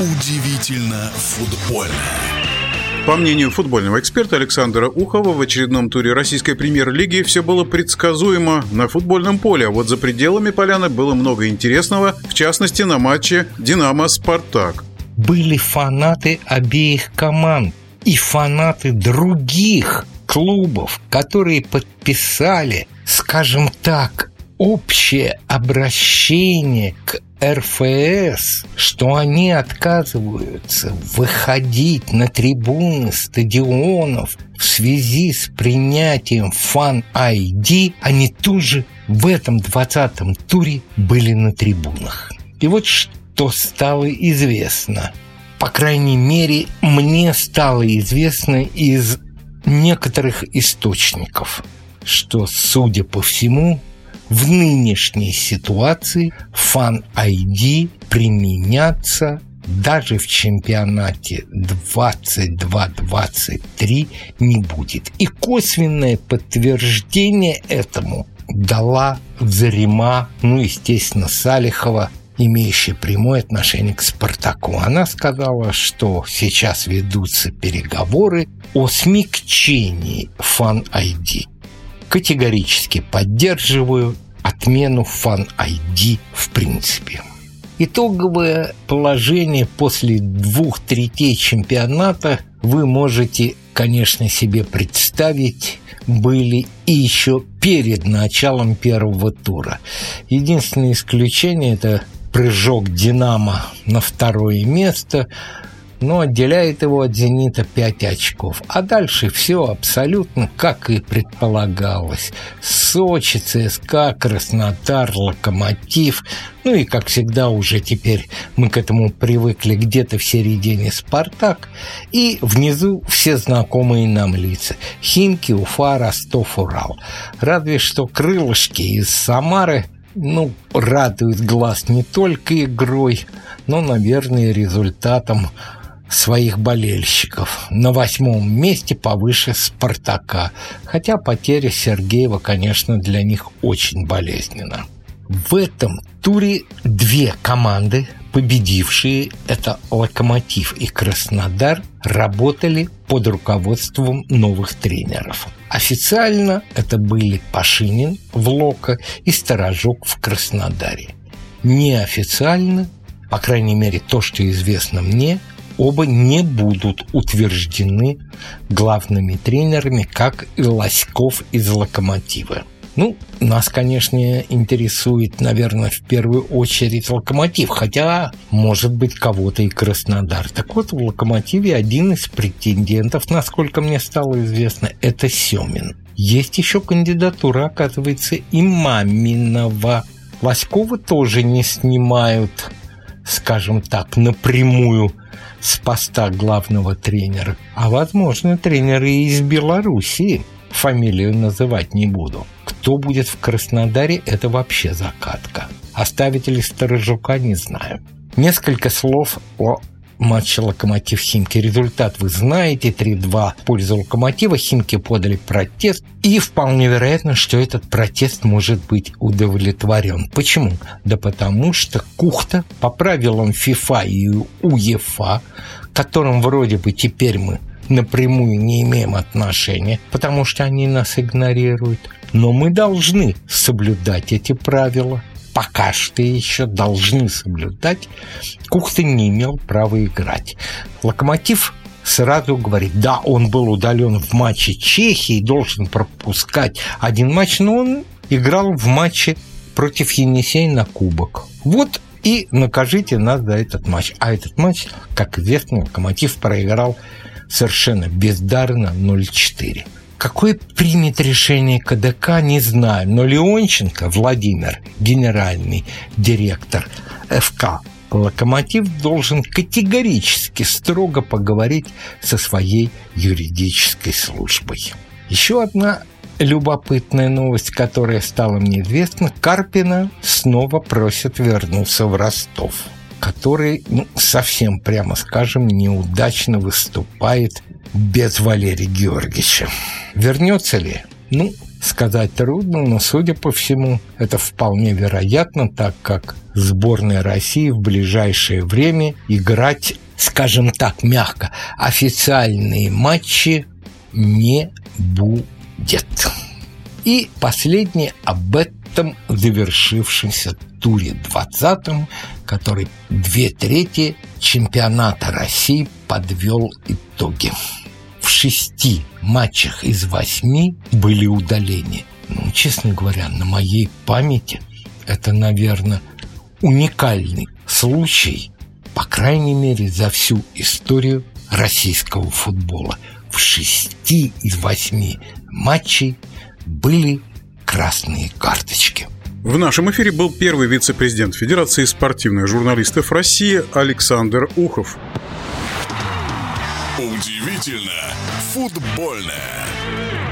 Удивительно футбольно. По мнению футбольного эксперта Александра Ухова, в очередном туре российской премьер-лиги все было предсказуемо на футбольном поле, а вот за пределами поляны было много интересного, в частности на матче «Динамо-Спартак». Были фанаты обеих команд и фанаты других клубов, которые подписали, скажем так, общее обращение к РФС, что они отказываются выходить на трибуны стадионов в связи с принятием фан-айди, они тоже в этом 20-м туре были на трибунах. И вот что стало известно. По крайней мере, мне стало известно из некоторых источников, что, судя по всему, в нынешней ситуации ID применяться даже в чемпионате 22-23 не будет. И косвенное подтверждение этому дала Зарима, ну, естественно, Салихова, имеющая прямое отношение к «Спартаку». Она сказала, что сейчас ведутся переговоры о смягчении фан-айди категорически поддерживаю отмену фан-ID в принципе. Итоговое положение после двух третей чемпионата вы можете, конечно, себе представить, были и еще перед началом первого тура. Единственное исключение – это прыжок «Динамо» на второе место – но отделяет его от «Зенита» 5 очков. А дальше все абсолютно как и предполагалось. Сочи, ЦСКА, Краснодар, Локомотив. Ну и, как всегда, уже теперь мы к этому привыкли где-то в середине «Спартак». И внизу все знакомые нам лица. Химки, Уфа, Ростов, Урал. Разве что крылышки из Самары ну, радуют глаз не только игрой, но, наверное, результатом своих болельщиков. На восьмом месте повыше «Спартака», хотя потеря Сергеева, конечно, для них очень болезненна. В этом туре две команды, победившие, это «Локомотив» и «Краснодар», работали под руководством новых тренеров. Официально это были Пашинин в Локо и Сторожок в Краснодаре. Неофициально, по крайней мере то, что известно мне, оба не будут утверждены главными тренерами, как и Лоськов из «Локомотива». Ну, нас, конечно, интересует, наверное, в первую очередь «Локомотив», хотя, может быть, кого-то и Краснодар. Так вот, в «Локомотиве» один из претендентов, насколько мне стало известно, это Семин. Есть еще кандидатура, оказывается, и Маминова. Лоськова тоже не снимают, скажем так, напрямую – с поста главного тренера, а, возможно, тренеры из Белоруссии. Фамилию называть не буду. Кто будет в Краснодаре, это вообще закатка. Оставить ли Сторожука, не знаю. Несколько слов о матча «Локомотив-Химки». Результат вы знаете, 3-2 в пользу «Локомотива». Химки подали протест, и вполне вероятно, что этот протест может быть удовлетворен. Почему? Да потому что Кухта по правилам ФИФА и УЕФА, которым вроде бы теперь мы напрямую не имеем отношения, потому что они нас игнорируют. Но мы должны соблюдать эти правила пока что еще должны соблюдать, Кухта не имел права играть. Локомотив сразу говорит, да, он был удален в матче Чехии, должен пропускать один матч, но он играл в матче против Енисей на кубок. Вот и накажите нас за этот матч. А этот матч, как известно, Локомотив проиграл совершенно бездарно 0-4. Какое примет решение КДК, не знаю, но Леонченко Владимир, генеральный директор ФК Локомотив должен категорически строго поговорить со своей юридической службой. Еще одна любопытная новость, которая стала мне известна, Карпина снова просит вернуться в Ростов, который, ну, совсем прямо скажем, неудачно выступает без Валерия Георгиевича. Вернется ли? Ну, сказать трудно, но, судя по всему, это вполне вероятно, так как сборной России в ближайшее время играть, скажем так, мягко, официальные матчи не будет. И последний об этом завершившемся туре 20 который две трети чемпионата России подвел итоги. Шести матчах из восьми были удаления. Ну, честно говоря, на моей памяти это, наверное, уникальный случай, по крайней мере, за всю историю российского футбола. В шести из восьми матчей были красные карточки. В нашем эфире был первый вице-президент Федерации спортивных журналистов России Александр Ухов. Удивительно футбольное.